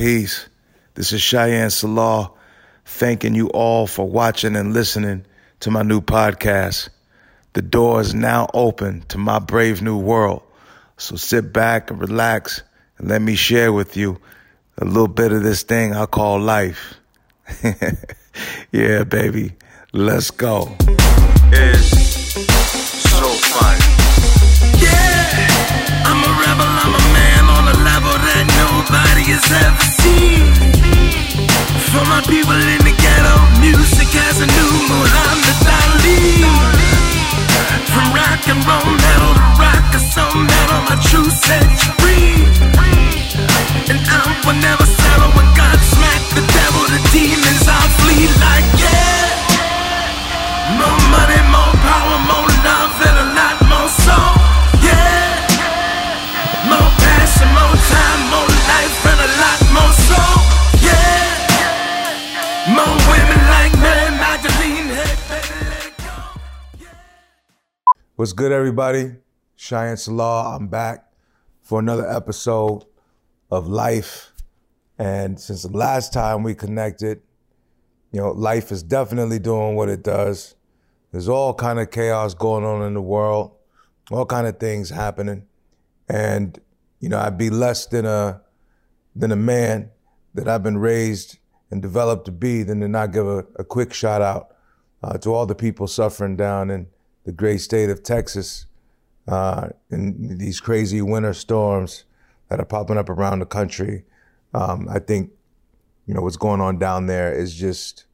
Peace. This is Cheyenne Salah, thanking you all for watching and listening to my new podcast. The door is now open to my brave new world. So sit back and relax and let me share with you a little bit of this thing I call life. yeah, baby. Let's go. It's so fun. Yeah, I'm a rebel, I'm a nobody has ever seen. For my people in the ghetto, music has a new Muhammad Ali. From rock and roll metal to rock and soul metal, my truth sets you free. And I will never settle when God smack the devil, the demons I'll flee like yeah. More money, What's good, everybody? Cheyenne Salah. I'm back for another episode of Life. And since the last time we connected, you know, life is definitely doing what it does. There's all kind of chaos going on in the world, all kind of things happening. And, you know, I'd be less than a than a man that I've been raised and developed to be than to not give a, a quick shout out uh, to all the people suffering down in the great state of Texas uh, these crazy winter storms that are popping up around the country. Um, I think, you know, what's going on down there is just,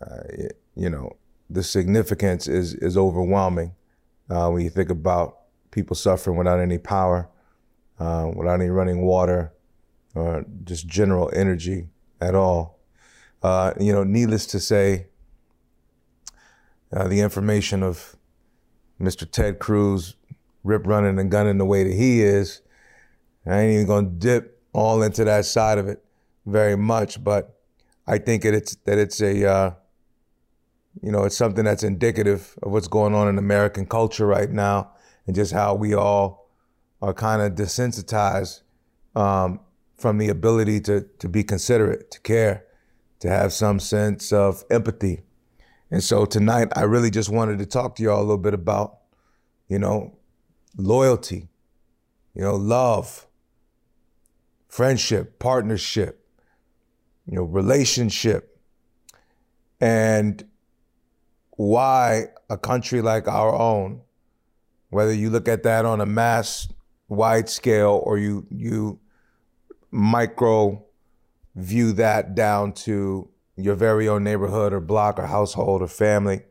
uh, you know, the significance is is overwhelming uh, when you think about people suffering without any power, uh, without any running water, or just general energy at all. Uh, you know, needless to say, uh, the information of Mr. Ted Cruz rip running and gunning the way that he is, I ain't even gonna dip all into that side of it very much, but I think that it's that it's a uh, you know, it's something that's indicative of what's going on in American culture right now and just how we all are kind of desensitized um, from the ability to, to be considerate, to care, to have some sense of empathy. And so tonight, I really just wanted to talk to y'all a little bit about, you know, loyalty, you know, love, friendship, partnership, you know, relationship, and why a country like our own, whether you look at that on a mass wide scale or you you micro view that down to your very own neighborhood or block or household or family,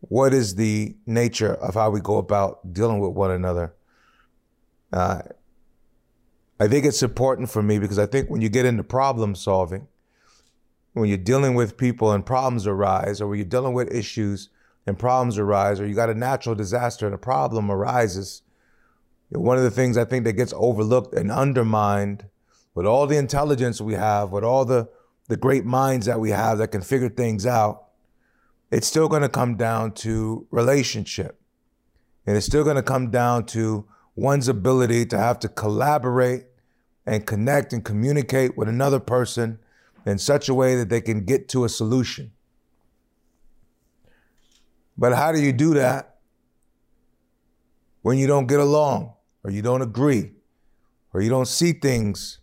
what is the nature of how we go about dealing with one another? Uh, I think it's important for me because I think when you get into problem solving, when you're dealing with people and problems arise, or when you're dealing with issues and problems arise, or you got a natural disaster and a problem arises, one of the things I think that gets overlooked and undermined with all the intelligence we have, with all the, the great minds that we have that can figure things out, it's still going to come down to relationship. And it's still going to come down to one's ability to have to collaborate and connect and communicate with another person in such a way that they can get to a solution. But how do you do that when you don't get along or you don't agree or you don't see things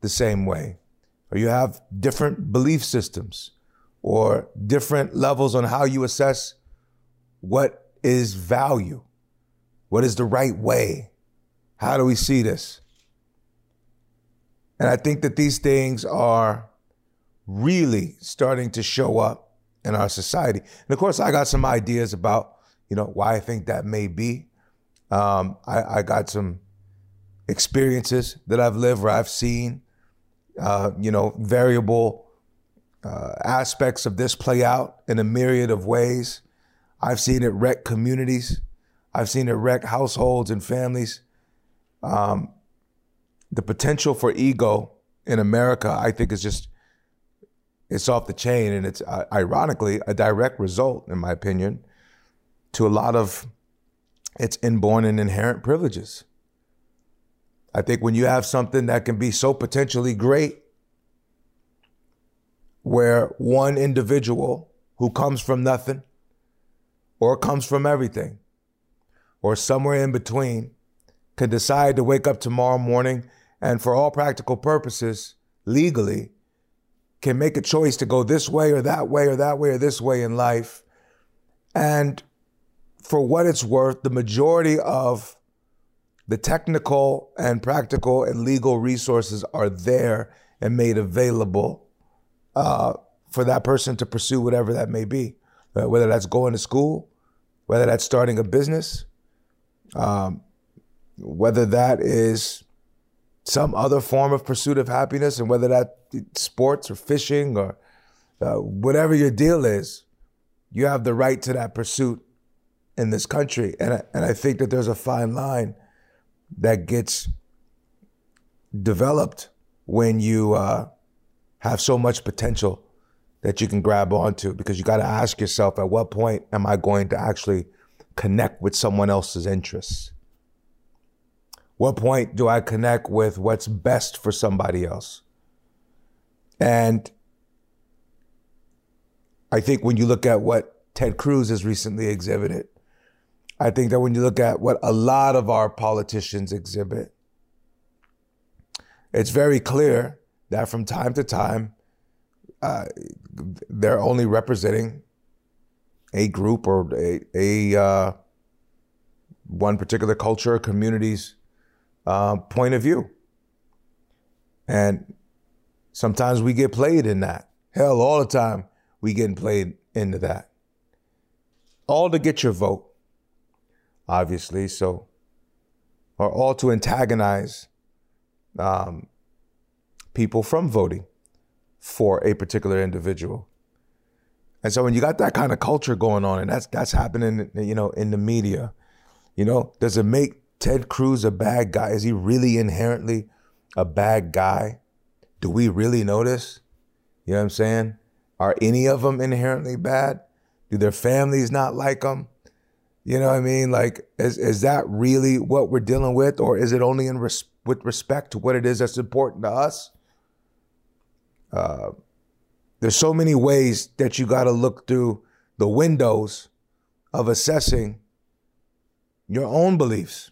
the same way or you have different belief systems or different levels on how you assess what is value? What is the right way? How do we see this? And I think that these things are really starting to show up in our society. And of course, I got some ideas about, you know, why I think that may be. Um, I, I, got some experiences that I've lived where I've seen, uh, you know, variable uh, aspects of this play out in a myriad of ways. I've seen it wreck communities. I've seen it wreck households and families. Um, the potential for ego in America, I think, is just it's off the chain, and it's uh, ironically a direct result, in my opinion, to a lot of its inborn and inherent privileges. I think when you have something that can be so potentially great, where one individual who comes from nothing or comes from everything or somewhere in between can decide to wake up tomorrow morning and, for all practical purposes, legally, can make a choice to go this way or that way or that way or this way in life. And for what it's worth, the majority of the technical and practical and legal resources are there and made available uh, for that person to pursue whatever that may be, uh, whether that's going to school, whether that's starting a business, um, whether that is some other form of pursuit of happiness, and whether that sports or fishing or uh, whatever your deal is, you have the right to that pursuit in this country. And I, and I think that there's a fine line that gets developed when you uh, have so much potential that you can grab onto because you got to ask yourself at what point am I going to actually connect with someone else's interests? What point do I connect with what's best for somebody else? And I think when you look at what Ted Cruz has recently exhibited, I think that when you look at what a lot of our politicians exhibit, it's very clear that from time to time, uh, they're only representing a group or a, a uh, one particular culture or community's uh, point of view. And sometimes we get played in that. Hell, all the time we getting played into that. All to get your vote obviously. So, are all to antagonize um, people from voting for a particular individual. And so when you got that kind of culture going on, and that's that's happening, you know, in the media, you know, does it make Ted Cruz a bad guy? Is he really inherently a bad guy? Do we really notice? You know what I'm saying? Are any of them inherently bad? Do their families not like them? You know what I mean? Like, is, is that really what we're dealing with? Or is it only in res- with respect to what it is that's important to us? Uh, there's so many ways that you got to look through the windows of assessing your own beliefs.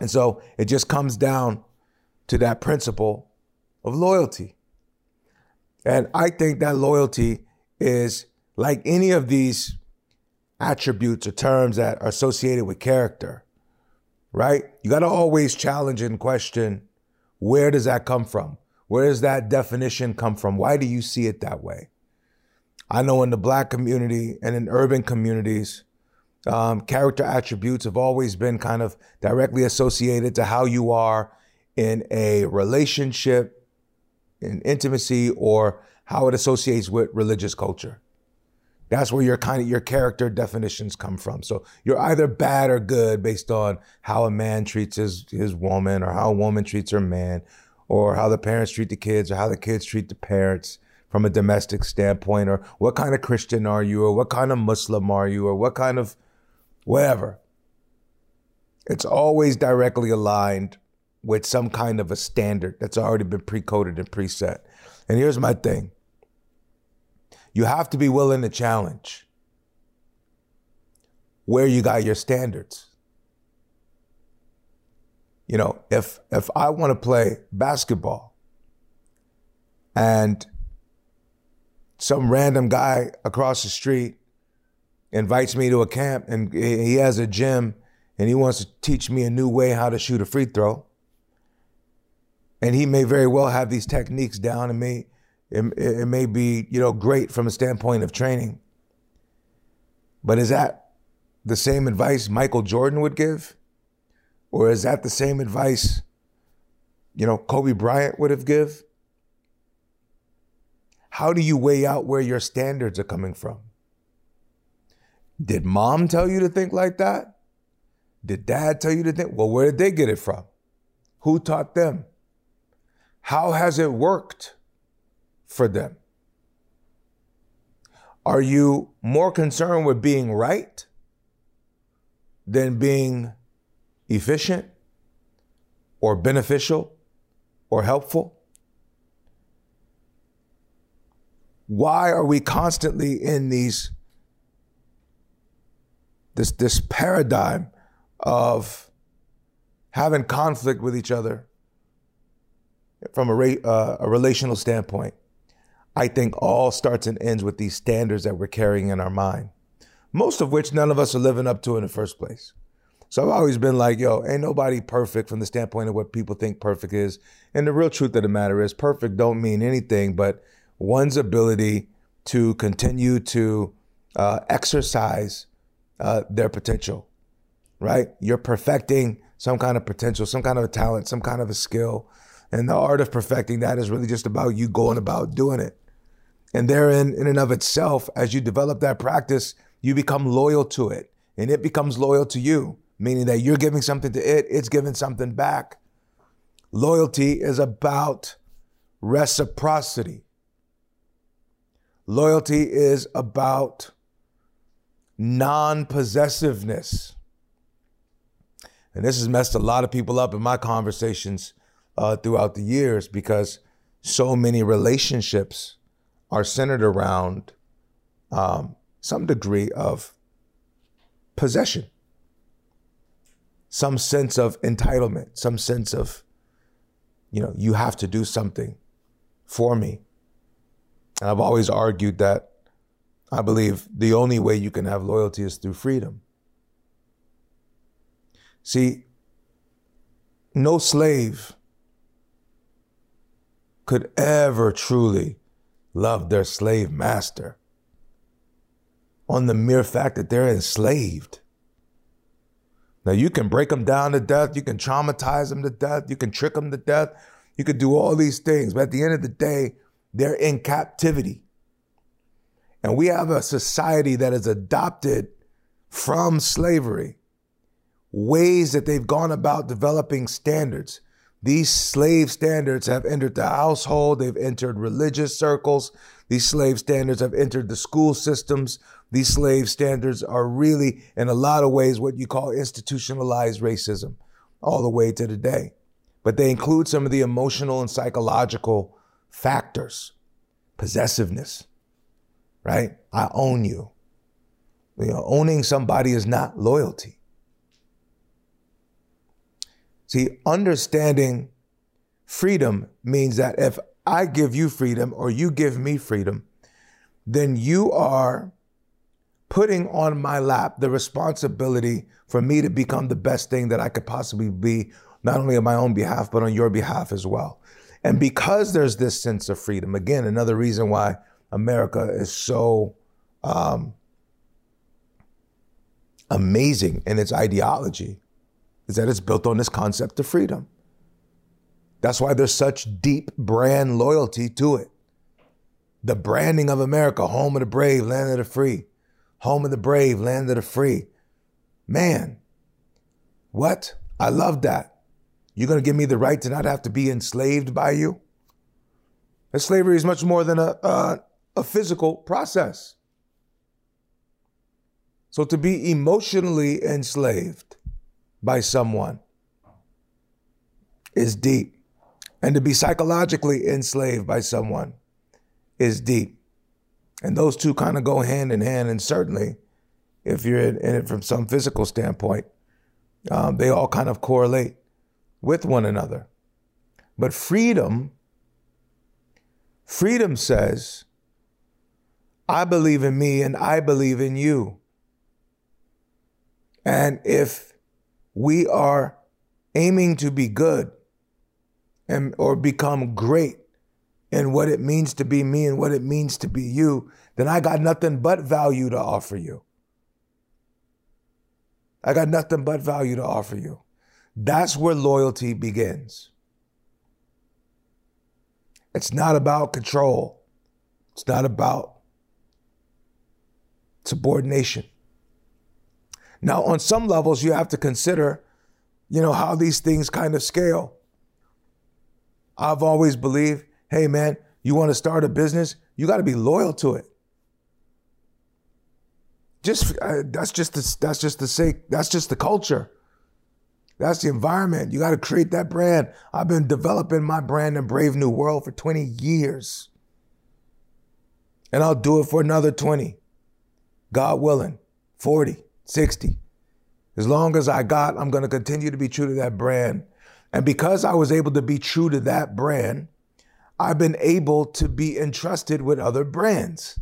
And so it just comes down to that principle of loyalty. And I think that loyalty is like any of these attributes or terms that are associated with character, right? You got to always challenge and question where does that come from? Where does that definition come from? Why do you see it that way? I know in the black community and in urban communities, um, character attributes have always been kind of directly associated to how you are in a relationship, in intimacy, or how it associates with religious culture. That's where your kind of your character definitions come from. So you're either bad or good based on how a man treats his his woman, or how a woman treats her man, or how the parents treat the kids, or how the kids treat the parents from a domestic standpoint, or what kind of Christian are you, or what kind of Muslim are you, or what kind of whatever. It's always directly aligned with some kind of a standard that's already been pre-coded and preset. And here's my thing you have to be willing to challenge where you got your standards. You know, if if I want to play basketball and some random guy across the street invites me to a camp and he has a gym and he wants to teach me a new way how to shoot a free throw. And he may very well have these techniques down and may it, it may be, you know, great from a standpoint of training. But is that the same advice Michael Jordan would give? Or is that the same advice, you know, Kobe Bryant would have give? How do you weigh out where your standards are coming from? Did mom tell you to think like that? Did dad tell you to think? Well, where did they get it from? Who taught them? How has it worked? For them? Are you more concerned with being right than being efficient? or beneficial or helpful? Why are we constantly in these this this paradigm of having conflict with each other from a, uh, a relational standpoint? I think all starts and ends with these standards that we're carrying in our mind, most of which none of us are living up to in the first place. So I've always been like, yo, ain't nobody perfect from the standpoint of what people think perfect is. And the real truth of the matter is perfect don't mean anything but one's ability to continue to uh, exercise uh, their potential, right? You're perfecting some kind of potential, some kind of a talent, some kind of a skill. And the art of perfecting that is really just about you going about doing it. And therein, in and of itself, as you develop that practice, you become loyal to it and it becomes loyal to you meaning that you're giving something to it, it's giving something back. Loyalty is about reciprocity. Loyalty is about non possessiveness. And this has messed a lot of people up in my conversations uh, throughout the years because so many relationships are centered around um, some degree of possession some sense of entitlement, some sense of, you know, you have to do something for me. And I've always argued that I believe the only way you can have loyalty is through freedom. See, no slave could ever truly love their slave master on the mere fact that they're enslaved. Now you can break them down to death, you can traumatize them to death, you can trick them to death, you can do all these things, but at the end of the day, they're in captivity. And we have a society that has adopted from slavery ways that they've gone about developing standards. These slave standards have entered the household, they've entered religious circles, these slave standards have entered the school systems. These slave standards are really, in a lot of ways, what you call institutionalized racism all the way to today. But they include some of the emotional and psychological factors, possessiveness, right? I own you. You know, owning somebody is not loyalty. See, understanding freedom means that if I give you freedom or you give me freedom, then you are putting on my lap the responsibility for me to become the best thing that I could possibly be, not only on my own behalf, but on your behalf as well. And because there's this sense of freedom, again, another reason why America is so um, amazing in its ideology is that it's built on this concept of freedom. That's why there's such deep brand loyalty to it. The branding of America, home of the brave, land of the free, home of the brave, land of the free. Man, what? I love that. You're going to give me the right to not have to be enslaved by you? And slavery is much more than a, a, a physical process. So to be emotionally enslaved by someone is deep. And to be psychologically enslaved by someone is deep. And those two kind of go hand in hand. And certainly, if you're in, it from some physical standpoint, um, they all kind of correlate with one another. But freedom, freedom says, I believe in me and I believe in you. And if we are aiming to be good, and or become great in what it means to be me and what it means to be you, then I got nothing but value to offer you. I got nothing but value to offer you. That's where loyalty begins. It's not about control. It's not about subordination. Now, on some levels, you have to consider, you know, how these things kind of scale. I've always believed, hey man, you want to start a business, you got to be loyal to it. Just uh, that's just the, that's just the sake that's just the culture. That's the environment. You got to create that brand. I've been developing my brand in Brave New World for 20 years. And I'll do it for another 20. God willing, 40, 60. As long as I got, I'm going to continue to be true to that brand. And because I was able to be true to that brand, I've been able to be entrusted with other brands.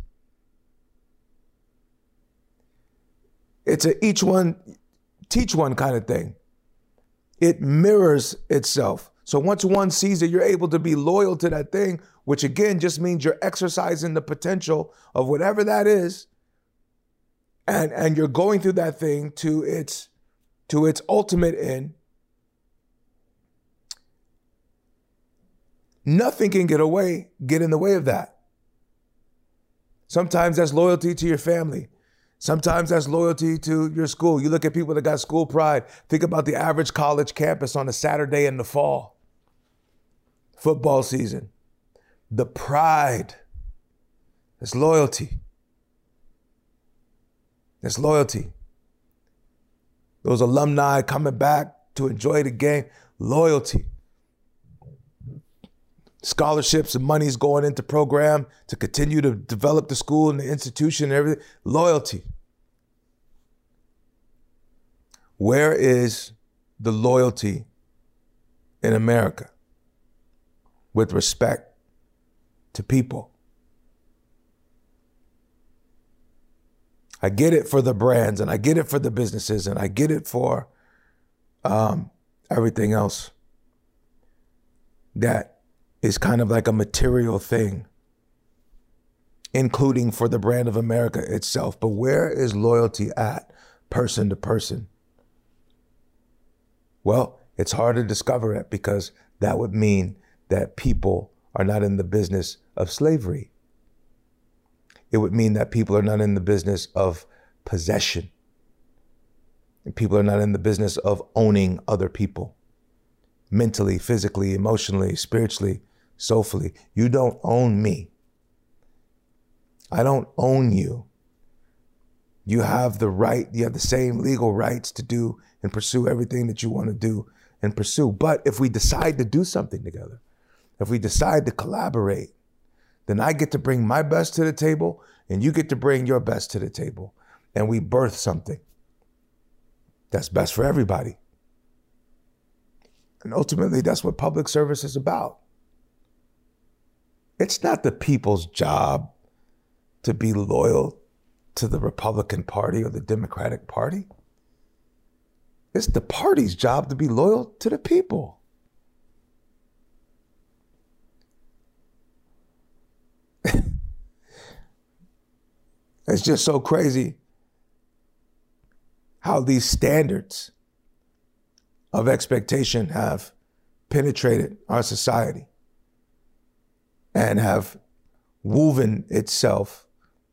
It's a each one teach one kind of thing. It mirrors itself. So once one sees that you're able to be loyal to that thing, which again just means you're exercising the potential of whatever that is, and and you're going through that thing to its to its ultimate end. Nothing can get away, get in the way of that. Sometimes that's loyalty to your family. Sometimes that's loyalty to your school. You look at people that got school pride. Think about the average college campus on a Saturday in the fall, football season. The pride is loyalty. It's loyalty. Those alumni coming back to enjoy the game, loyalty. Scholarships and money's going into program to continue to develop the school and the institution and everything. Loyalty. Where is the loyalty in America with respect to people? I get it for the brands and I get it for the businesses and I get it for um, everything else that is kind of like a material thing, including for the brand of America itself. But where is loyalty at person to person? Well, it's hard to discover it because that would mean that people are not in the business of slavery it would mean that people are not in the business of possession. And people are not in the business of owning other people mentally, physically, emotionally, spiritually, soulfully. You don't own me. I don't own you. You have the right, you have the same legal rights to do and pursue everything that you want to do and pursue. But if we decide to do something together, if we decide to collaborate, then I get to bring my best to the table and you get to bring your best to the table. And we birth something that's best for everybody. And ultimately, that's what public service is about. It's not the people's job to be loyal to the Republican Party or the Democratic Party. It's the party's job to be loyal to the people. It's just so crazy how these standards of expectation have penetrated our society and have woven itself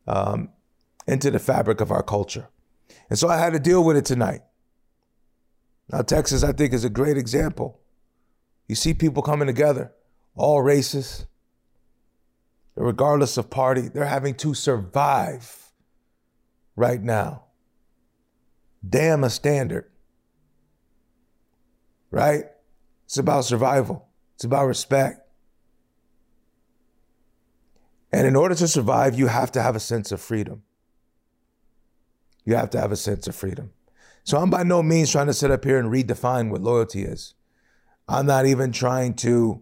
um, into the fabric of our culture. And so I had to deal with it tonight. Now, Texas, I think, is a great example. You see people coming together, all races, regardless of party, they're having to survive right now. Damn a standard. Right? It's about survival, it's about respect. And in order to survive, you have to have a sense of freedom. You have to have a sense of freedom. So I'm by no means trying to sit up here and redefine what loyalty is. I'm not even trying to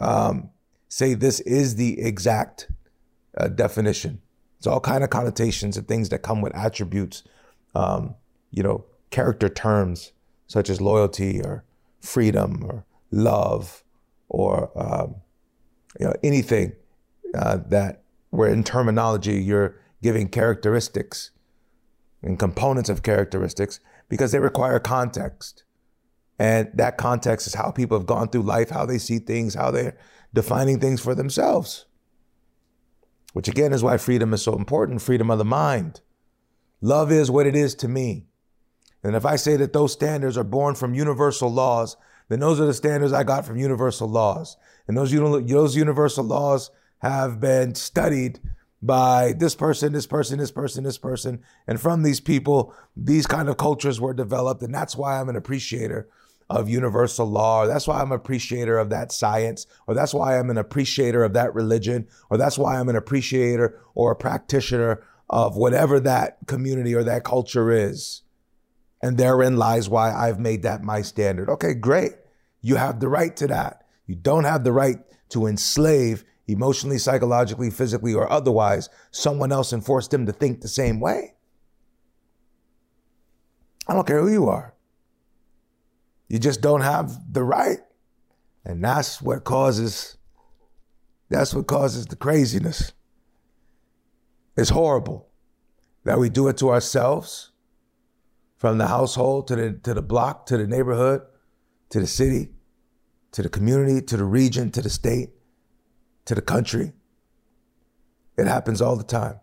um, say this is the exact uh, definition. It's all kind of connotations and things that come with attributes, um, you know, character terms such as loyalty or freedom or love or um, you know anything uh, that where in terminology you're giving characteristics and components of characteristics because they require context. And that context is how people have gone through life, how they see things, how they're defining things for themselves which again is why freedom is so important freedom of the mind. Love is what it is to me. And if I say that those standards are born from universal laws, then those are the standards I got from universal laws. And those, those universal laws have been studied by this person, this person, this person, this person. And from these people, these kind of cultures were developed. And that's why I'm an appreciator of universal law, or that's why I'm an appreciator of that science, or that's why I'm an appreciator of that religion, or that's why I'm an appreciator or a practitioner of whatever that community or that culture is. And therein lies why I've made that my standard. Okay, great. You have the right to that. You don't have the right to enslave emotionally, psychologically, physically, or otherwise someone else and force them to think the same way. I don't care who you are. You just don't have the right. And that's what causes that's what causes the craziness. It's horrible that we do it to ourselves from the household to the to the block to the neighborhood to the city to the community to the region to the state to the country. It happens all the time.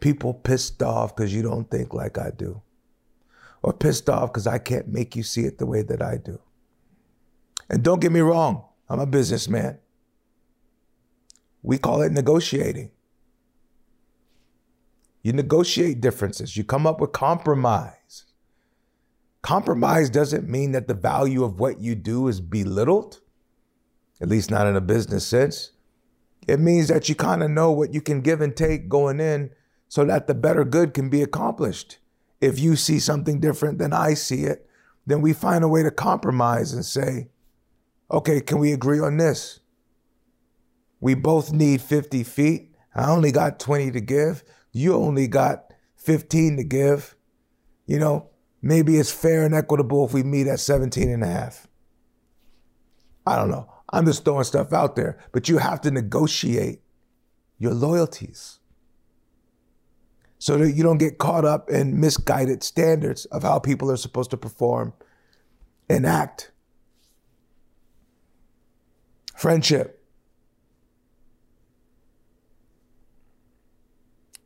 People pissed off because you don't think like I do, or pissed off because I can't make you see it the way that I do. And don't get me wrong, I'm a businessman. We call it negotiating. You negotiate differences, you come up with compromise. Compromise doesn't mean that the value of what you do is belittled, at least not in a business sense. It means that you kind of know what you can give and take going in so that the better good can be accomplished. If you see something different than I see it, then we find a way to compromise and say, okay, can we agree on this? We both need 50 feet. I only got 20 to give. You only got 15 to give. You know, maybe it's fair and equitable if we meet at 17 and a half. I don't know. I'm just throwing stuff out there, but you have to negotiate your loyalties so that you don't get caught up in misguided standards of how people are supposed to perform and act. Friendship,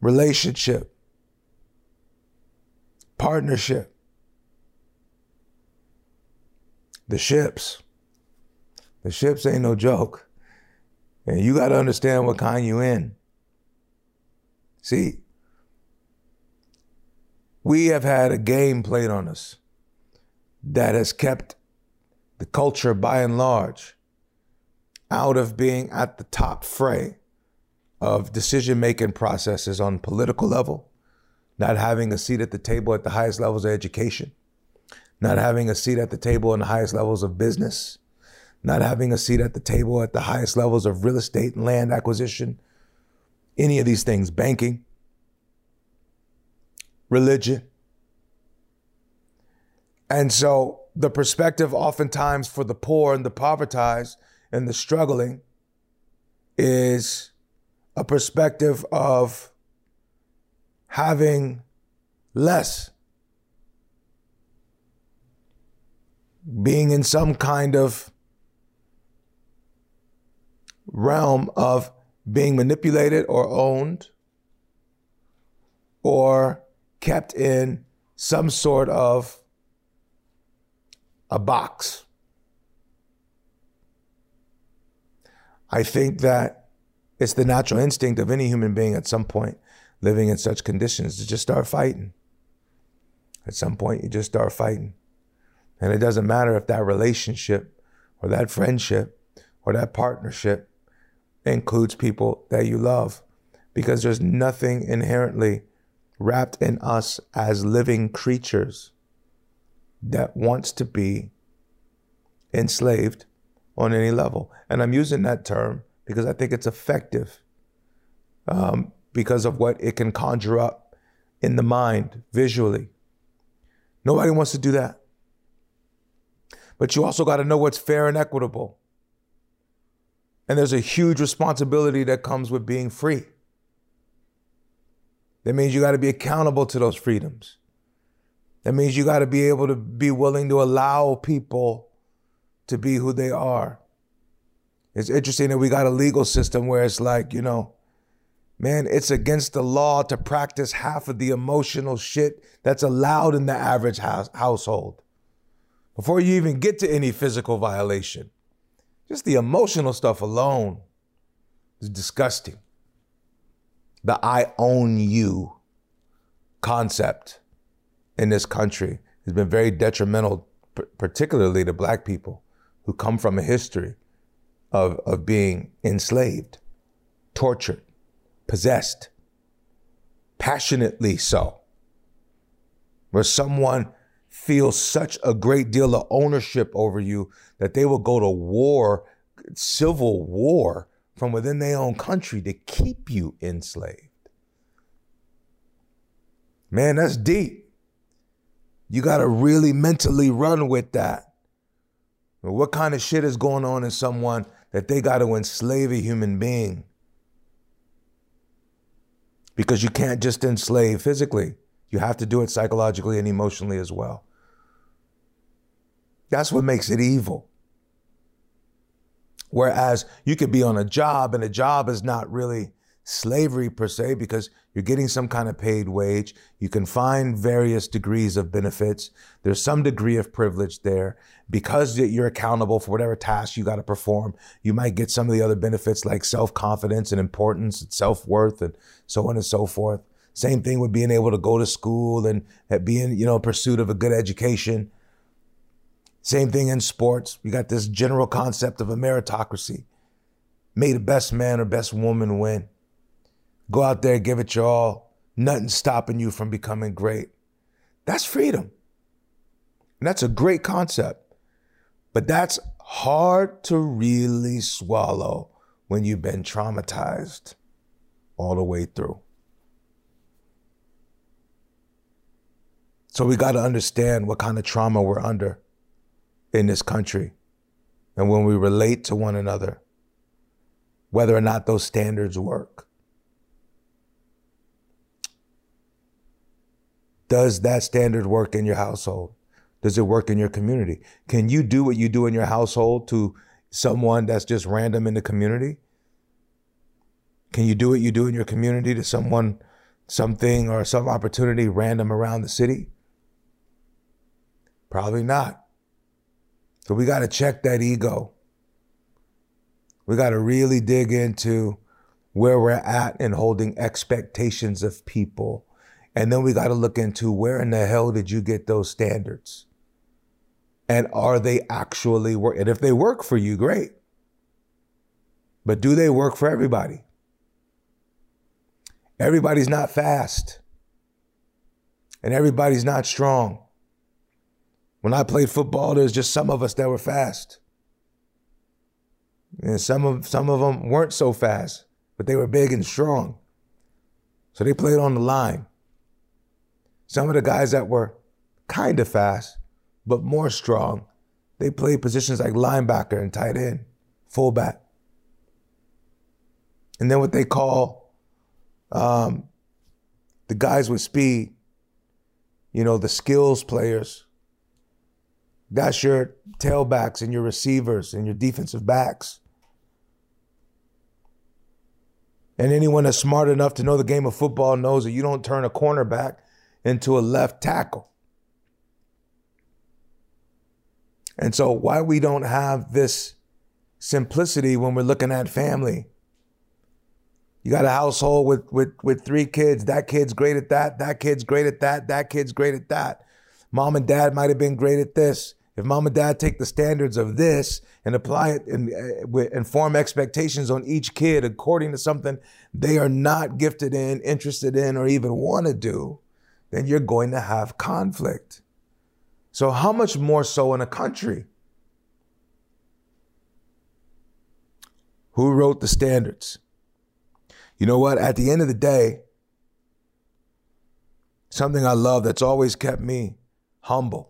relationship, partnership, the ships. The ships ain't no joke. And you got to understand what kind you in. See, we have had a game played on us that has kept the culture by and large out of being at the top fray of decision making processes on political level, not having a seat at the table at the highest levels of education, not having a seat at the table in the highest levels of business, not having a seat at the table at the highest levels of real estate and land acquisition, any of these things, banking, religion. And so the perspective oftentimes for the poor and the povertized and the struggling is a perspective of having less, being in some kind of realm of being manipulated or owned or kept in some sort of a box. I think that it's the natural instinct of any human being at some point living in such conditions to just start fighting. At some point, you just start fighting. And it doesn't matter if that relationship or that friendship or that partnership includes people that you love because there's nothing inherently wrapped in us as living creatures that wants to be enslaved on any level. And I'm using that term because I think it's effective um, because of what it can conjure up in the mind visually. Nobody wants to do that. But you also got to know what's fair and equitable. And there's a huge responsibility that comes with being free. That means you got to be accountable to those freedoms. That means you got to be able to be willing to allow people to be who they are. It's interesting that we got a legal system where it's like, you know, man, it's against the law to practice half of the emotional shit that's allowed in the average house- household before you even get to any physical violation. Just the emotional stuff alone is disgusting. The I own you concept in this country has been very detrimental particularly to black people who come from a history of, of being enslaved, tortured, possessed, passionately so, where someone feels such a great deal of ownership over you that they will go to war, civil war from within their own country to keep you enslaved. Man, that's deep. You got to really mentally run with that. What kind of shit is going on in someone that they got to enslave a human being? Because you can't just enslave physically, you have to do it psychologically and emotionally as well. That's what makes it evil. Whereas you could be on a job and a job is not really slavery per se because you're getting some kind of paid wage. You can find various degrees of benefits. There's some degree of privilege there. Because you're accountable for whatever task you got to perform, you might get some of the other benefits like self confidence and importance and self worth and so on and so forth. Same thing with being able to go to school and being, you know, pursuit of a good education. Same thing in sports. We got this general concept of a meritocracy. May the best man or best woman win. Go out there, give it your all. Nothing stopping you from becoming great. That's freedom. And that's a great concept. But that's hard to really swallow when you've been traumatized all the way through. So we got to understand what kind of trauma we're under in this country. And when we relate to one another, whether or not those standards work. Does that standard work in your household? Does it work in your community? Can you do what you do in your household to someone that's just random in the community? Can you do what you do in your community to someone, something, or some opportunity random around the city? Probably not. So we got to check that ego. We got to really dig into where we're at in holding expectations of people and then we got to look into where in the hell did you get those standards? And are they actually work? And if they work for you, great. But do they work for everybody? Everybody's not fast. And everybody's not strong. When I played football, there's just some of us that were fast. And some of some of them weren't so fast, but they were big and strong. So they played on the line. Some of the guys that were kind of fast, but more strong, they played positions like linebacker and tight end, fullback. And then what they call um, the guys with speed, you know, the skills players. That's your tailbacks and your receivers and your defensive backs. And anyone that's smart enough to know the game of football knows that you don't turn a cornerback into a left tackle. And so, why we don't have this simplicity when we're looking at family? You got a household with, with, with three kids. That kid's great at that. That kid's great at that. That kid's great at that. Mom and dad might have been great at this. If mom and dad take the standards of this and apply it and, uh, and form expectations on each kid according to something they are not gifted in, interested in, or even want to do, then you're going to have conflict. So, how much more so in a country? Who wrote the standards? You know what? At the end of the day, something I love that's always kept me humble.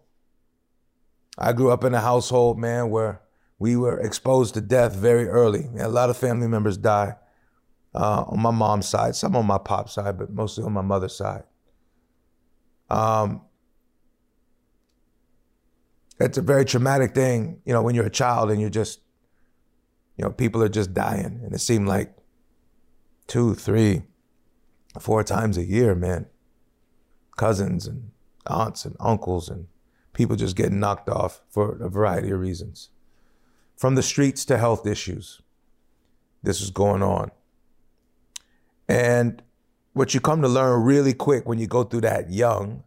I grew up in a household, man, where we were exposed to death very early. A lot of family members die uh, on my mom's side, some on my pop's side, but mostly on my mother's side. Um, it's a very traumatic thing, you know, when you're a child and you're just, you know, people are just dying. And it seemed like two, three, four times a year, man. Cousins and aunts and uncles and people just get knocked off for a variety of reasons. From the streets to health issues, this is going on. And what you come to learn really quick when you go through that young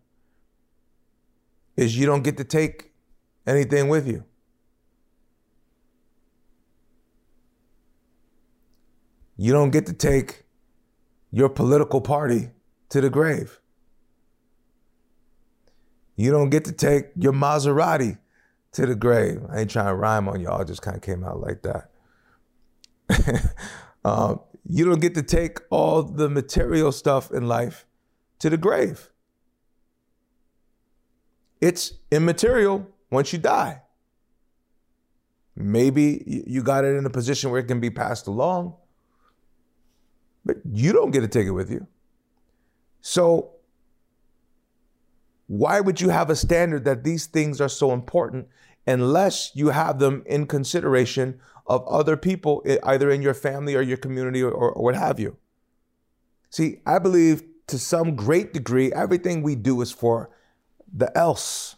is you don't get to take anything with you. You don't get to take your political party to the grave. You don't get to take your Maserati to the grave. I ain't trying to rhyme on y'all, just kind of came out like that. um, you don't get to take all the material stuff in life to the grave. It's immaterial once you die. Maybe you got it in a position where it can be passed along, but you don't get to take it with you. So, why would you have a standard that these things are so important unless you have them in consideration of other people, eh, either in your family or your community or, or, what have you? See, I believe to some great degree, everything we do is for the else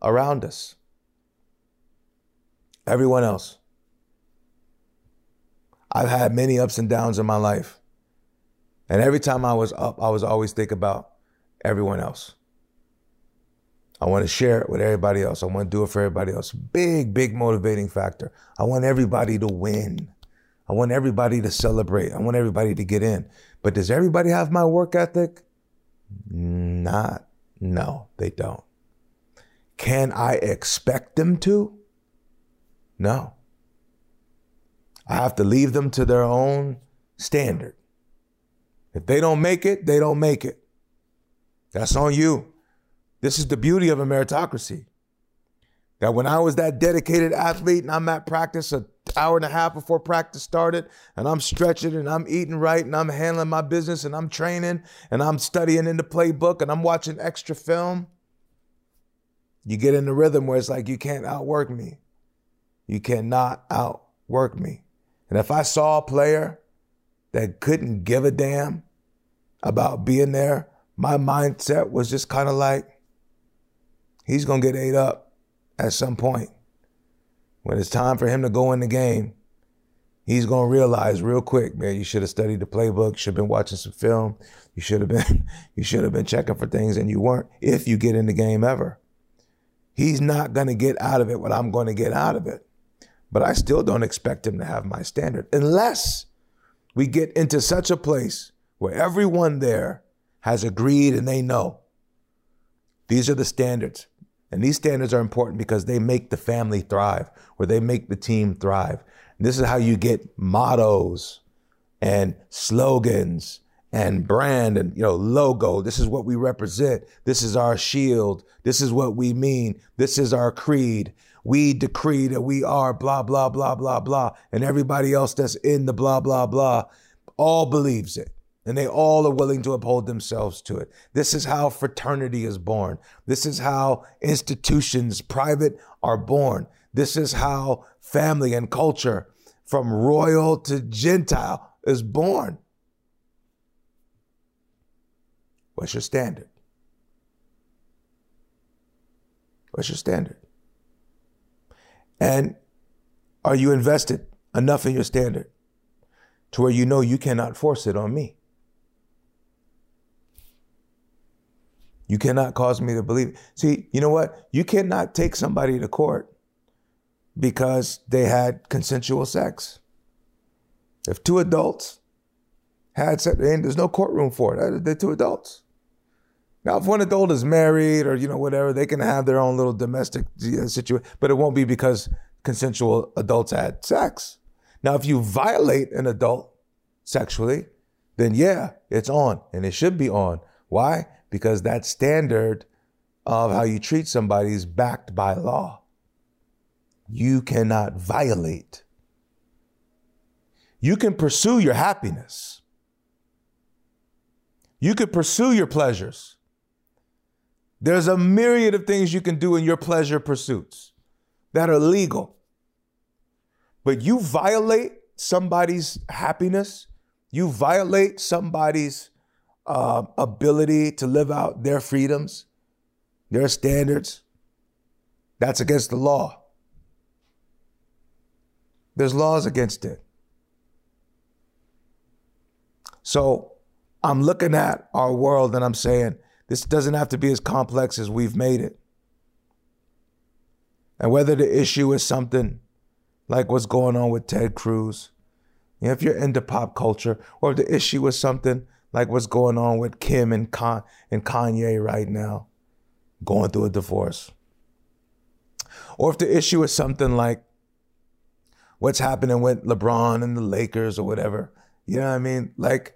around us. Everyone else. I've had many ups and downs in my life. And every time I was up, I was always think about everyone else. I want to share it with everybody else. I want to do it for everybody else. Big, big motivating factor. I want everybody to win. I want everybody to celebrate. I want everybody to get in. But does everybody have my work ethic? Not, no, they don't. Can I expect them to? No. I have to leave them to their own standard. If they don't make it, they don't make it. That's on you. This is the beauty of a meritocracy. That when I was that dedicated athlete and I'm at practice an hour and a half before practice started, and I'm stretching and I'm eating right and I'm handling my business and I'm training and I'm studying in the playbook and I'm watching extra film, you get in the rhythm where it's like you can't outwork me. You cannot outwork me. And if I saw a player that couldn't give a damn about being there, my mindset was just kind of like, he's going to get ate up at some point. When it's time for him to go in the game, he's going to realize real quick, man, you should have studied the playbook, should have been watching some film, you should have been you should have been checking for things and you weren't if you get in the game ever. He's not going to get out of it what I'm going to get out of it. But I still don't expect him to have my standard unless we get into such a place where everyone there has agreed and they know these are the standards. And these standards are important because they make the family thrive, or they make the team thrive. And this is how you get mottos and slogans and brand and you know logo. This is what we represent. This is our shield. This is what we mean. This is our creed. We decree that we are blah blah blah blah blah, and everybody else that's in the blah blah blah all believes it and they all are willing to uphold themselves to it. This is how fraternity is born. This is how institutions, private, are born. This is how family and culture, from royal to Gentile, is born. What's your standard? What's your standard? And are you invested enough in your standard to where you know you cannot force it on me? You cannot cause me to believe. See, you know what? You cannot take somebody to court because they had consensual sex. If two adults had sex, there's no courtroom for it. They're two adults. Now, if one adult is married or you know whatever, they can have their own little domestic uh, situation, but it won't be because consensual adults had sex. Now, if you violate an adult sexually, then yeah, it's on and it should be on. Why? Because that standard of how you treat somebody is backed by law. You cannot violate. You can pursue your happiness. You could pursue your pleasures. There's a myriad of things you can do in your pleasure pursuits that are legal. But you violate somebody's happiness, you violate somebody's uh, ability to live out their freedoms, their standards, that's against the law. There's laws against it. So I'm looking at our world and I'm saying, this doesn't have to be as complex as we've made it. And whether the issue is something like what's going on with Ted Cruz, if you're into pop culture, or the issue is something like what's going on with Kim and, Con- and Kanye right now, going through a divorce. Or if the issue is something like what's happening with LeBron and the Lakers or whatever, you know what I mean? Like,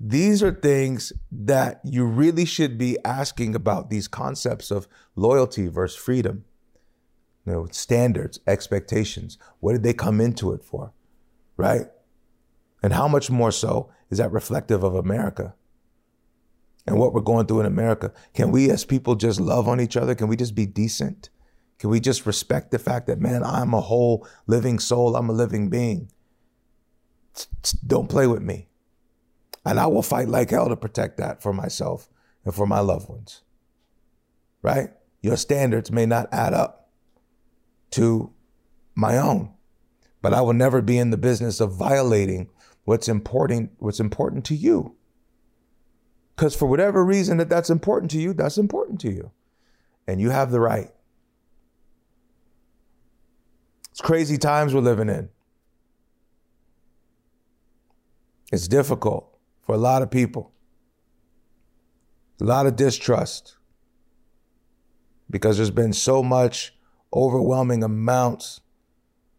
these are things that you really should be asking about these concepts of loyalty versus freedom. You know, standards, expectations. What did they come into it for? Right? And how much more so is that reflective of America and what we're going through in America? Can we as people just love on each other? Can we just be decent? Can we just respect the fact that, man, I'm a whole living soul, I'm a living being? Don't play with me. And I will fight like hell to protect that for myself and for my loved ones. Right? Your standards may not add up to my own, but I will never be in the business of violating what's important what's important to you. Cuz for whatever reason that that's important to you, that's important to you. And you have the right. It's crazy times we're living in. It's difficult for a lot of people. A lot of distrust because there's been so much overwhelming amounts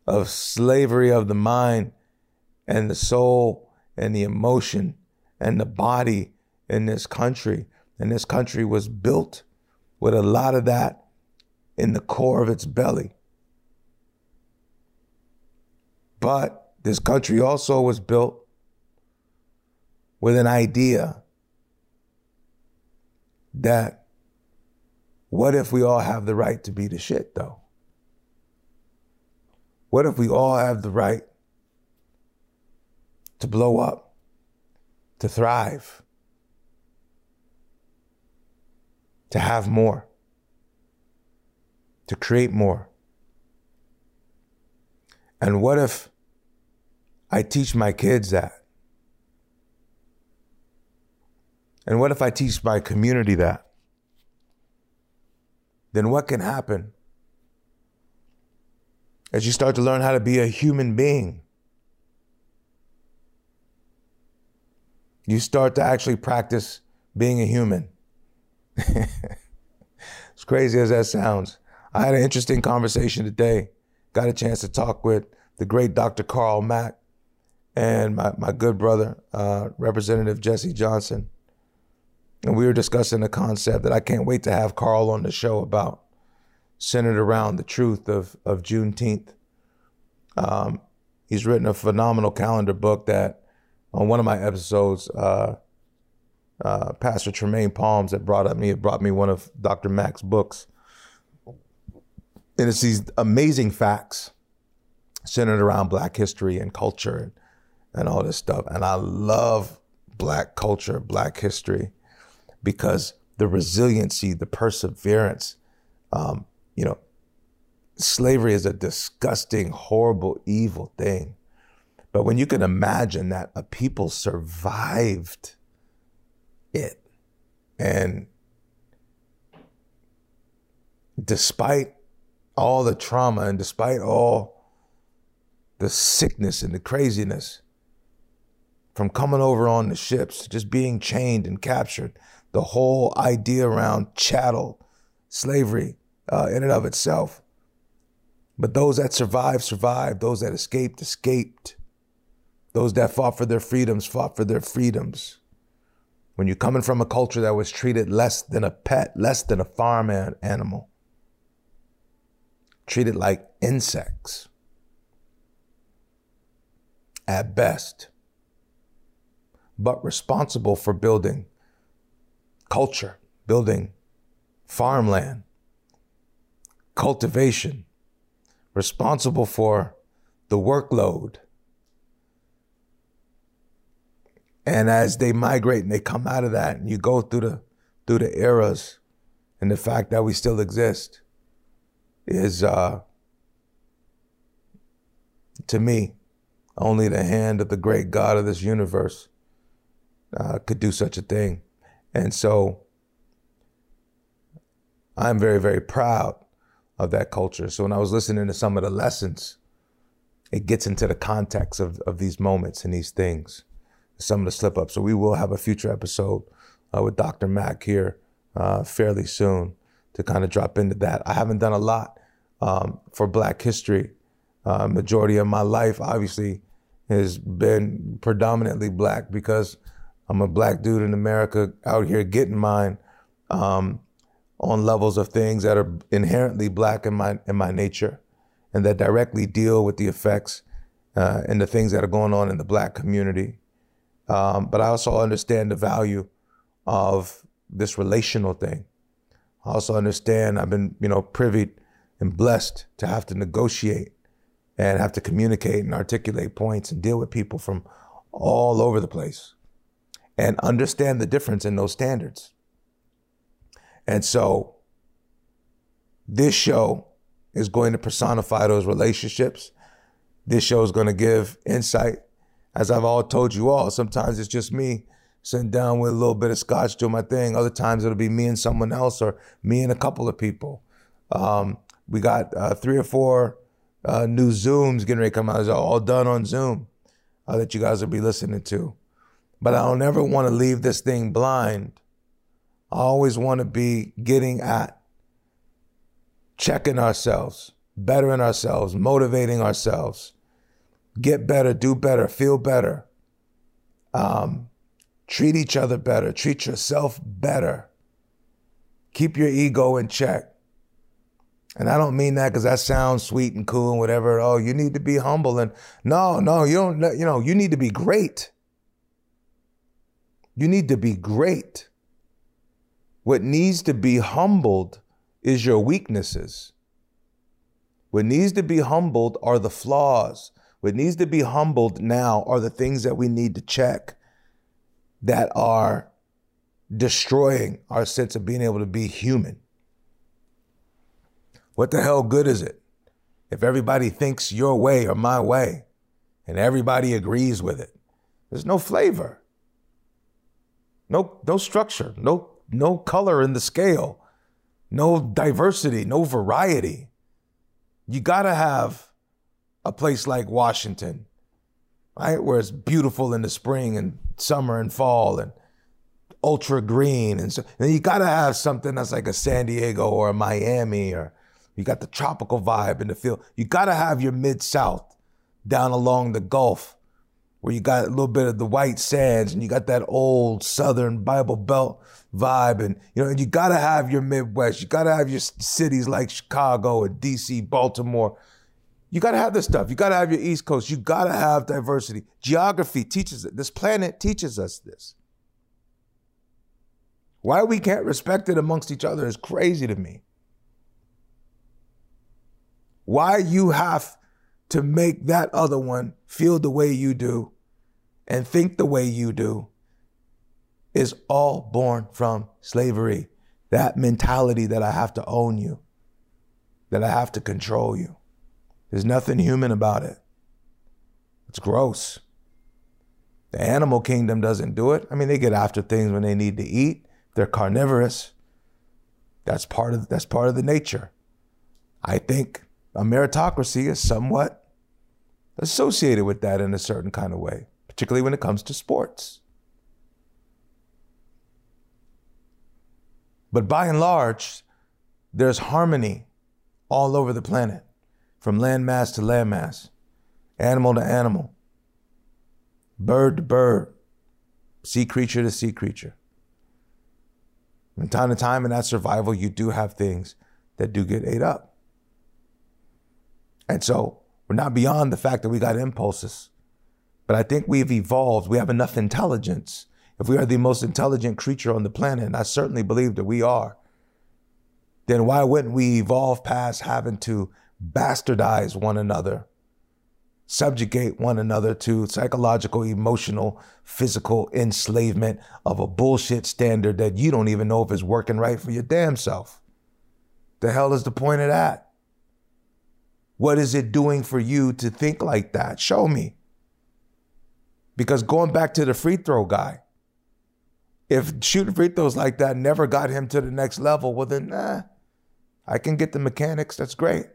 of slavery of the mind and the soul and the emotion and the body in this country. And this country was built with a lot of that in the core of its belly. But this country also was built with an idea that what if we all have the right to be the shit though? What if we all have the right to blow up, to thrive, to have more, to create more? And what if I teach my kids that? And what if I teach my community that? Then what can happen as you start to learn how to be a human being? You start to actually practice being a human. as crazy as that sounds. I had an interesting conversation today. Got a chance to talk with the great Dr. Carl Mack and my, my good brother, uh, Representative Jesse Johnson. And we were discussing a concept that I can't wait to have Carl on the show about, centered around the truth of, of Juneteenth. Um, he's written a phenomenal calendar book that on one of my episodes, uh, uh, Pastor Tremaine Palms had brought up me, brought me one of Dr. Mack's books. And it's these amazing facts centered around black history and culture and, and all this stuff. And I love black culture, black history because the resiliency, the perseverance, um, you know, slavery is a disgusting, horrible, evil thing. But when you can imagine that a people survived it and despite all the trauma and despite all the sickness and the craziness from coming over on the ships, just being chained and captured, the whole idea around chattel, slavery uh, in and of itself. But those that survived, survived. Those that escaped, escaped. Those that fought for their freedoms, fought for their freedoms. When you're coming from a culture that was treated less than a pet, less than a farm animal, treated like insects at best, but responsible for building culture, building farmland, cultivation, responsible for the workload. And as they migrate and they come out of that, and you go through the through the eras, and the fact that we still exist is uh, to me only the hand of the great God of this universe uh, could do such a thing. And so I'm very, very proud of that culture. So when I was listening to some of the lessons, it gets into the context of, of these moments and these things, some of the slip ups. So we will have a future episode uh, with Dr. Mack here uh, fairly soon to kind of drop into that. I haven't done a lot um, for Black history. Uh, majority of my life, obviously, has been predominantly black because I'm a black dude in America out here getting mine um, on levels of things that are inherently black in my in my nature, and that directly deal with the effects uh, and the things that are going on in the black community. Um, but I also understand the value of this relational thing. I also understand I've been, you know, privy and blessed to have to negotiate and have to communicate and articulate points and deal with people from all over the place and understand the difference in those standards. And so this show is going to personify those relationships. This show is going to give insight. As I've all told you all, sometimes it's just me sitting down with a little bit of scotch doing my thing. Other times it'll be me and someone else or me and a couple of people. Um, we got uh, three or four uh, new Zooms getting ready to come out. It's all done on Zoom uh, that you guys will be listening to. But I don't ever want to leave this thing blind. I always want to be getting at checking ourselves, bettering ourselves, motivating ourselves, get better, do better, feel better, um, treat each other better, treat yourself better, keep your ego in check. And I don't mean that because that sounds sweet and cool and whatever. Oh, you need to be humble and no, no, you don't. You know, you need to be great. You need to be great. What needs to be humbled is your weaknesses. What needs to be humbled are the flaws. What needs to be humbled now are the things that we need to check that are destroying our sense of being able to be human. What the hell good is it if everybody thinks your way or my way and everybody agrees with it? There's no flavor. No, no structure, no, no color in the scale, no diversity, no variety. You gotta have a place like Washington, right, where it's beautiful in the spring and summer and fall and ultra green, and so and you gotta have something that's like a San Diego or a Miami or you got the tropical vibe in the field. You got to have your mid south down along the Gulf where you got a little bit of the white sands and you got that old southern Bible Belt vibe. And, you know, you got to have your Midwest. You got to have your cities like Chicago and DC, Baltimore. You got to have this stuff. You got to have your East Coast. You got to have diversity. Geography teaches it. This planet teaches us this. Why we can't respect it amongst each other is crazy to me. Why you have to make that other one feel the way you do and think the way you do is all born from slavery. That mentality that I have to own you, that I have to control you. There's nothing human about it. It's gross. The animal kingdom doesn't do it. I mean, they get after things when they need to eat. They're carnivorous. That's part of that's part of the nature. I think a meritocracy is somewhat associated with that in a certain kind of way, particularly when it comes to sports. But by and large, there's harmony all over the planet, from landmass to landmass, animal to animal, bird to bird, sea creature to sea creature. From time to time in that survival, you do have things that do get ate up. And so we're not beyond the fact that we got impulses. But I think we've evolved. We have enough intelligence. If we are the most intelligent creature on the planet, and I certainly believe that we are, then why wouldn't we evolve past having to bastardize one another, subjugate one another to psychological, emotional, physical enslavement of a bullshit standard that you don't even know if it's working right for your damn self? The hell is the point of that? What is it doing for you to think like that? Show me. Because going back to the free throw guy, if shooting free throws like that never got him to the next level, well then, nah, I can get the mechanics, that's great.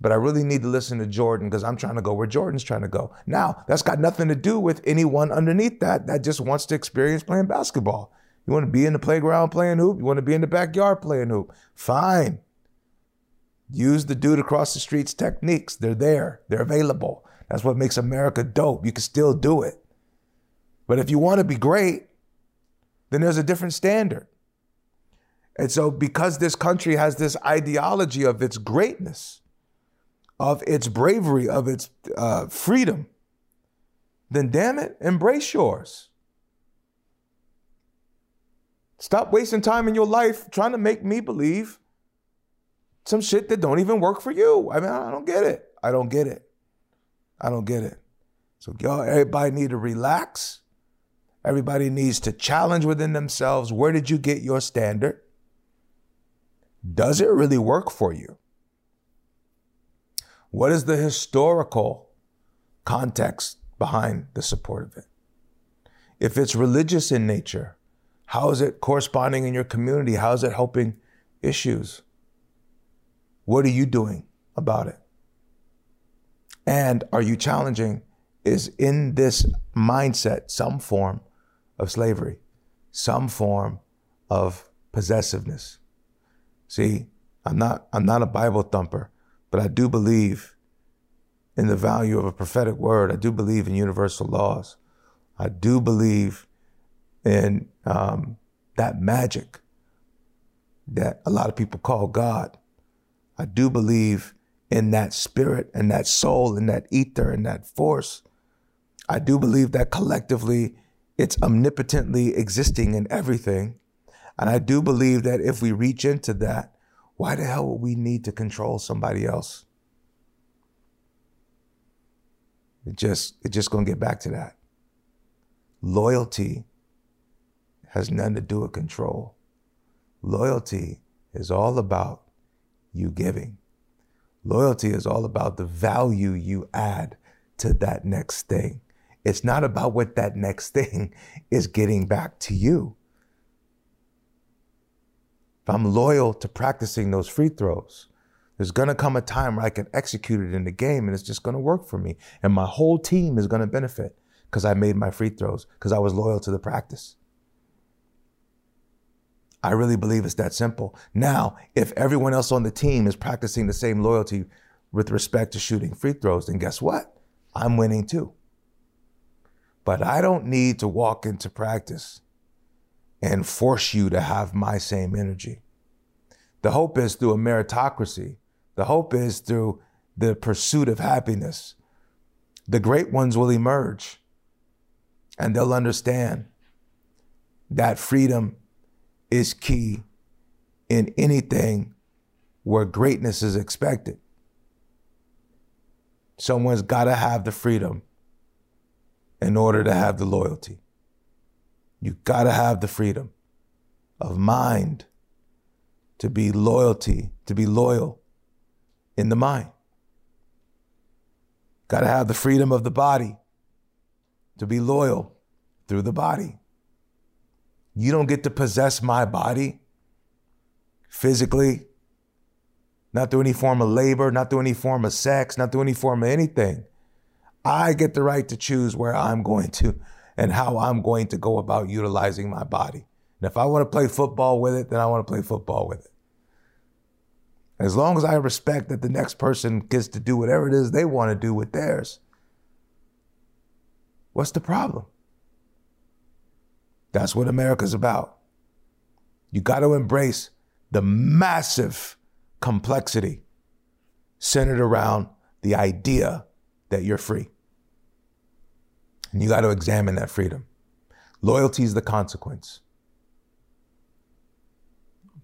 But I really need to listen to Jordan because I'm trying to go where Jordan's trying to go. Now, that's got nothing to do with anyone underneath that that just wants to experience playing basketball. You want to be in the playground playing hoop? You want to be in the backyard playing hoop? Fine. Use the dude across the street's techniques. They're there, they're available. That's what makes America dope. You can still do it. But if you want to be great, then there's a different standard. And so, because this country has this ideology of its greatness, of its bravery, of its uh, freedom, then damn it, embrace yours. Stop wasting time in your life trying to make me believe some shit that don't even work for you. I mean, I don't get it. I don't get it. I don't get it. So y'all, everybody need to relax. Everybody needs to challenge within themselves. Where did you get your standard? Does it really work for you? What is the historical context behind the support of it? If it's religious in nature, how is it corresponding in your community? How is it helping issues? What are you doing about it? And are you challenging? Is in this mindset some form of slavery, some form of possessiveness? See, I'm not I'm not a Bible thumper, but I do believe in the value of a prophetic word. I do believe in universal laws. I do believe in um, that magic that a lot of people call God. I do believe in that spirit and that soul and that ether and that force. I do believe that collectively it's omnipotently existing in everything. And I do believe that if we reach into that, why the hell would we need to control somebody else? It just it just gonna get back to that. Loyalty has nothing to do with control. Loyalty is all about you giving. Loyalty is all about the value you add to that next thing. It's not about what that next thing is getting back to you. If I'm loyal to practicing those free throws, there's gonna come a time where I can execute it in the game and it's just gonna work for me. And my whole team is gonna benefit because I made my free throws, because I was loyal to the practice. I really believe it's that simple. Now, if everyone else on the team is practicing the same loyalty with respect to shooting free throws, then guess what? I'm winning too. But I don't need to walk into practice and force you to have my same energy. The hope is through a meritocracy. The hope is through the pursuit of happiness. The great ones will emerge and they'll understand that freedom is key in anything where greatness is expected. Someone's got to have the freedom in order to have the loyalty. You got to have the freedom of mind to be loyalty, to be loyal in the mind. Got to have the freedom of the body to be loyal through the body. You don't get to possess my body physically, not through any form of labor, not through any form of sex, not through any form of anything. I get the right to choose where I'm going to and how I'm going to go about utilizing my body. And if I want to play football with it, then I want to play football with it. As long as I respect that the next person gets to do whatever it is they want to do with theirs, what's the problem? That's what America's about. You got to embrace the massive complexity centered around the idea that you're free. And you got to examine that freedom. Loyalty is the consequence.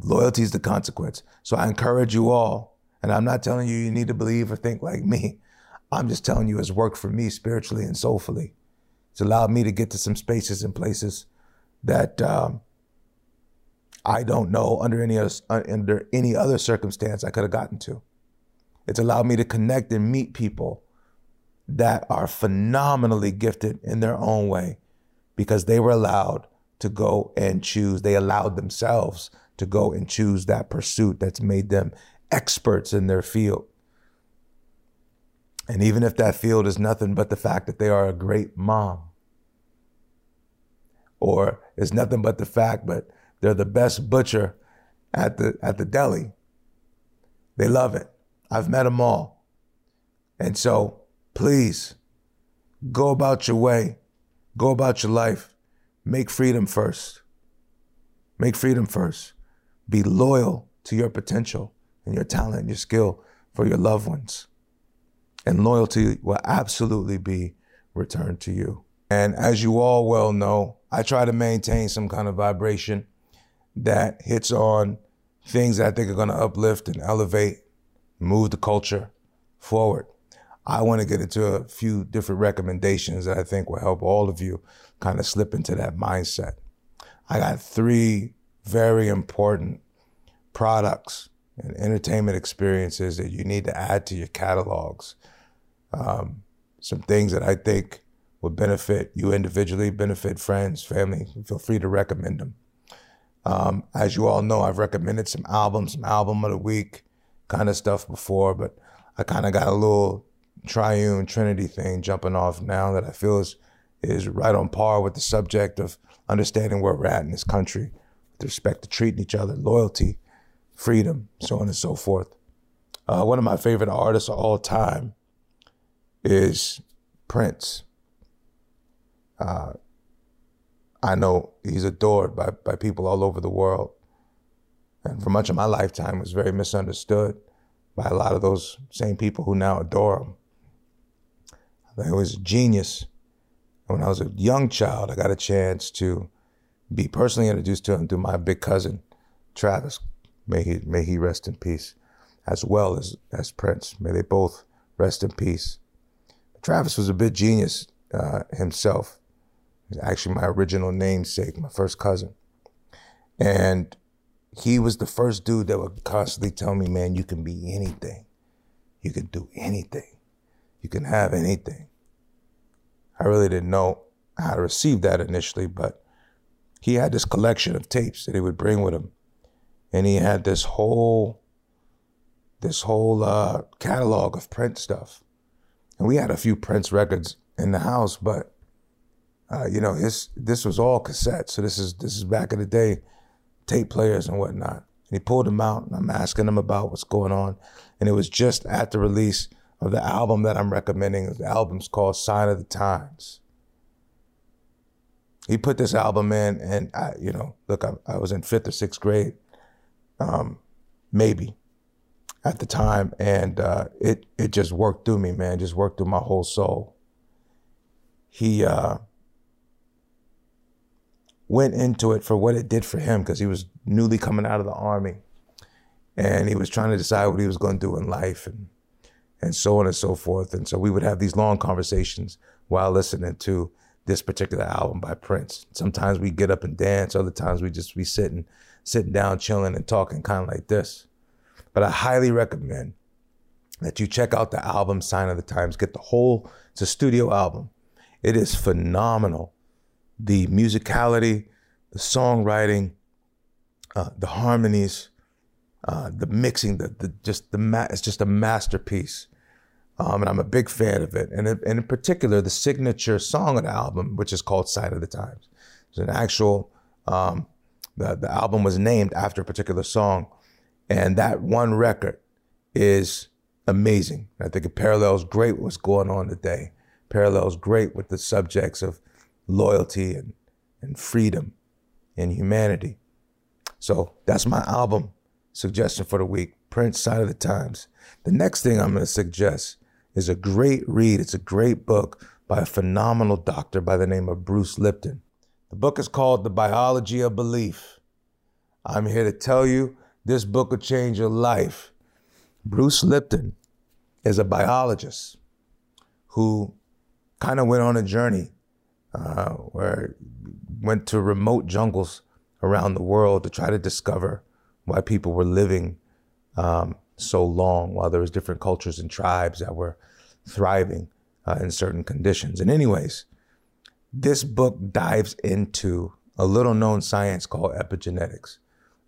Loyalty is the consequence. So I encourage you all, and I'm not telling you you need to believe or think like me. I'm just telling you it's worked for me spiritually and soulfully. It's allowed me to get to some spaces and places that um, I don't know under any other, under any other circumstance I could have gotten to. It's allowed me to connect and meet people that are phenomenally gifted in their own way because they were allowed to go and choose. They allowed themselves to go and choose that pursuit that's made them experts in their field. And even if that field is nothing but the fact that they are a great mom, or it's nothing but the fact but they're the best butcher at the at the deli. They love it. I've met them all. And so please go about your way, go about your life, make freedom first. Make freedom first. Be loyal to your potential and your talent and your skill for your loved ones. And loyalty will absolutely be returned to you. And as you all well know, I try to maintain some kind of vibration that hits on things that I think are going to uplift and elevate, move the culture forward. I want to get into a few different recommendations that I think will help all of you kind of slip into that mindset. I got three very important products and entertainment experiences that you need to add to your catalogs. Um, some things that I think would benefit you individually, benefit friends, family. Feel free to recommend them. Um, as you all know, I've recommended some albums, some album of the week kind of stuff before, but I kind of got a little triune trinity thing jumping off now that I feel is is right on par with the subject of understanding where we're at in this country with respect to treating each other, loyalty, freedom, so on and so forth. Uh, one of my favorite artists of all time is Prince. Uh, I know he's adored by, by people all over the world. And for much of my lifetime was very misunderstood by a lot of those same people who now adore him. I was a genius. When I was a young child, I got a chance to be personally introduced to him through my big cousin, Travis. May he may he rest in peace, as well as as Prince. May they both rest in peace. Travis was a bit genius uh, himself actually my original namesake, my first cousin. And he was the first dude that would constantly tell me, man, you can be anything. You can do anything. You can have anything. I really didn't know how to receive that initially, but he had this collection of tapes that he would bring with him. And he had this whole this whole uh, catalog of Prince stuff. And we had a few Prince records in the house, but uh, you know, his this was all cassette. So this is this is back in the day, tape players and whatnot. And he pulled them out, and I'm asking him about what's going on. And it was just at the release of the album that I'm recommending. Is the album's called Sign of the Times. He put this album in, and I, you know, look, I, I was in fifth or sixth grade, um, maybe at the time, and uh, it it just worked through me, man. Just worked through my whole soul. He uh, went into it for what it did for him because he was newly coming out of the army and he was trying to decide what he was going to do in life and and so on and so forth. And so we would have these long conversations while listening to this particular album by Prince. Sometimes we get up and dance, other times we just be sitting sitting down chilling and talking kind of like this. But I highly recommend that you check out the album Sign of the Times, get the whole it's a studio album. It is phenomenal the musicality, the songwriting, uh, the harmonies, uh, the mixing, the, the just the ma- it's just a masterpiece. Um, and I'm a big fan of it. And, and in particular, the signature song of the album, which is called Sign of the Times. It's an actual, um, the, the album was named after a particular song. And that one record is amazing. I think it parallels great what's going on today. Parallels great with the subjects of loyalty and, and freedom and humanity. So that's my album suggestion for the week Prince Sign of the Times. The next thing I'm going to suggest is a great read. It's a great book by a phenomenal doctor by the name of Bruce Lipton. The book is called The Biology of Belief. I'm here to tell you this book will change your life. Bruce Lipton is a biologist who kind of went on a journey uh, where went to remote jungles around the world to try to discover why people were living um, so long while there was different cultures and tribes that were thriving uh, in certain conditions. And anyways, this book dives into a little known science called epigenetics.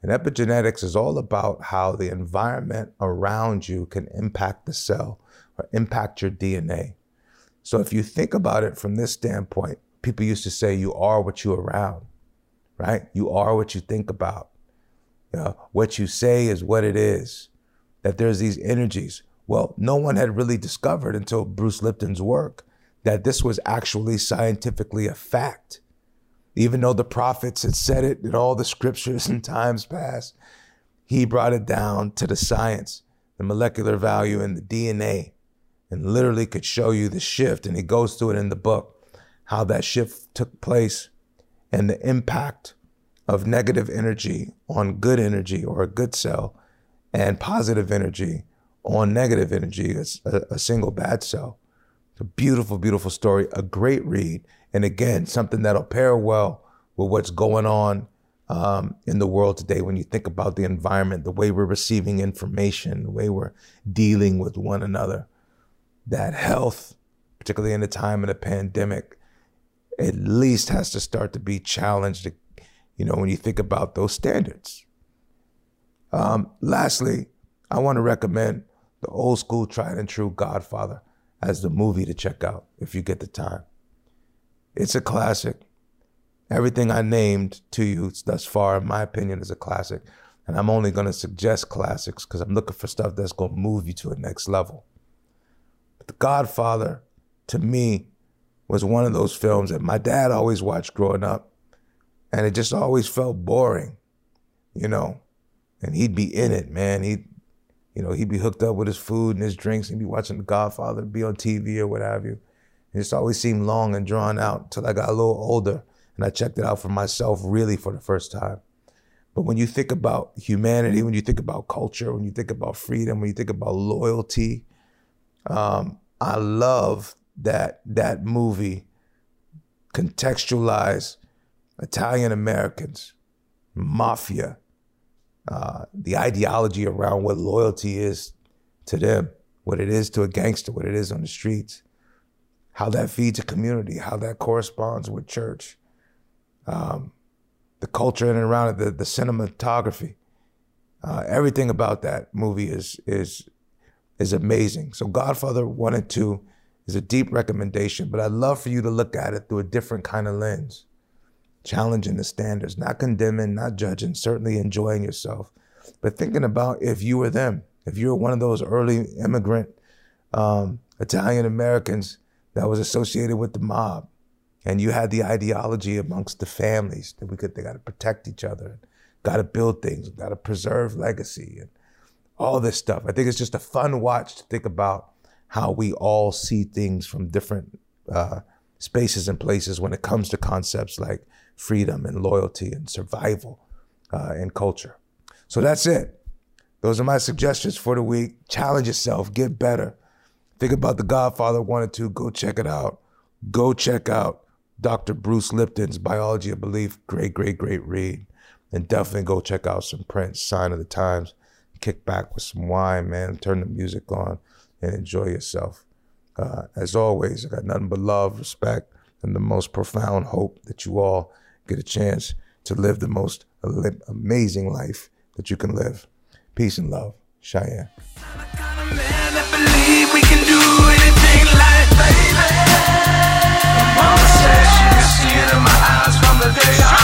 And epigenetics is all about how the environment around you can impact the cell or impact your DNA. So if you think about it from this standpoint, people used to say you are what you around, right? You are what you think about. What you say is what it is. That there's these energies. Well, no one had really discovered until Bruce Lipton's work that this was actually scientifically a fact. Even though the prophets had said it in all the scriptures in times past, he brought it down to the science, the molecular value in the DNA, and literally could show you the shift. And he goes through it in the book how that shift took place and the impact of negative energy on good energy or a good cell and positive energy on negative energy, a, a single bad cell. It's a beautiful, beautiful story, a great read. And again, something that'll pair well with what's going on um, in the world today when you think about the environment, the way we're receiving information, the way we're dealing with one another. That health, particularly in the time of the pandemic, at least has to start to be challenged, you know, when you think about those standards. Um, lastly, I want to recommend the old school tried and true Godfather as the movie to check out if you get the time. It's a classic. Everything I named to you thus far, in my opinion, is a classic. And I'm only going to suggest classics because I'm looking for stuff that's going to move you to a next level. But The Godfather, to me, was one of those films that my dad always watched growing up. And it just always felt boring, you know. And he'd be in it, man. He'd, you know, he'd be hooked up with his food and his drinks. He'd be watching The Godfather, be on TV or what have you. It just always seemed long and drawn out until I got a little older and I checked it out for myself really for the first time. But when you think about humanity, when you think about culture, when you think about freedom, when you think about loyalty, um, I love that that movie contextualized Italian Americans, mafia, uh, the ideology around what loyalty is to them, what it is to a gangster, what it is on the streets, how that feeds a community, how that corresponds with church, um, the culture in and around it, the, the cinematography, uh, everything about that movie is is is amazing. So Godfather one and two is a deep recommendation, but I'd love for you to look at it through a different kind of lens, challenging the standards, not condemning, not judging, certainly enjoying yourself, but thinking about if you were them, if you were one of those early immigrant um, Italian Americans that was associated with the mob, and you had the ideology amongst the families that we could they got to protect each other, got to build things, got to preserve legacy, and all this stuff. I think it's just a fun watch to think about how we all see things from different uh, spaces and places when it comes to concepts like freedom and loyalty and survival uh, and culture. So that's it. Those are my suggestions for the week. Challenge yourself, get better. Think about The Godfather 1 and 2. Go check it out. Go check out Dr. Bruce Lipton's Biology of Belief. Great, great, great read. And definitely go check out some Prince, Sign of the Times. Kick back with some wine, man. Turn the music on and enjoy yourself. Uh, as always, I got nothing but love, respect, and the most profound hope that you all get a chance to live the most amazing life that you can live. Peace and love. Cheyenne. see it in my eyes from the day I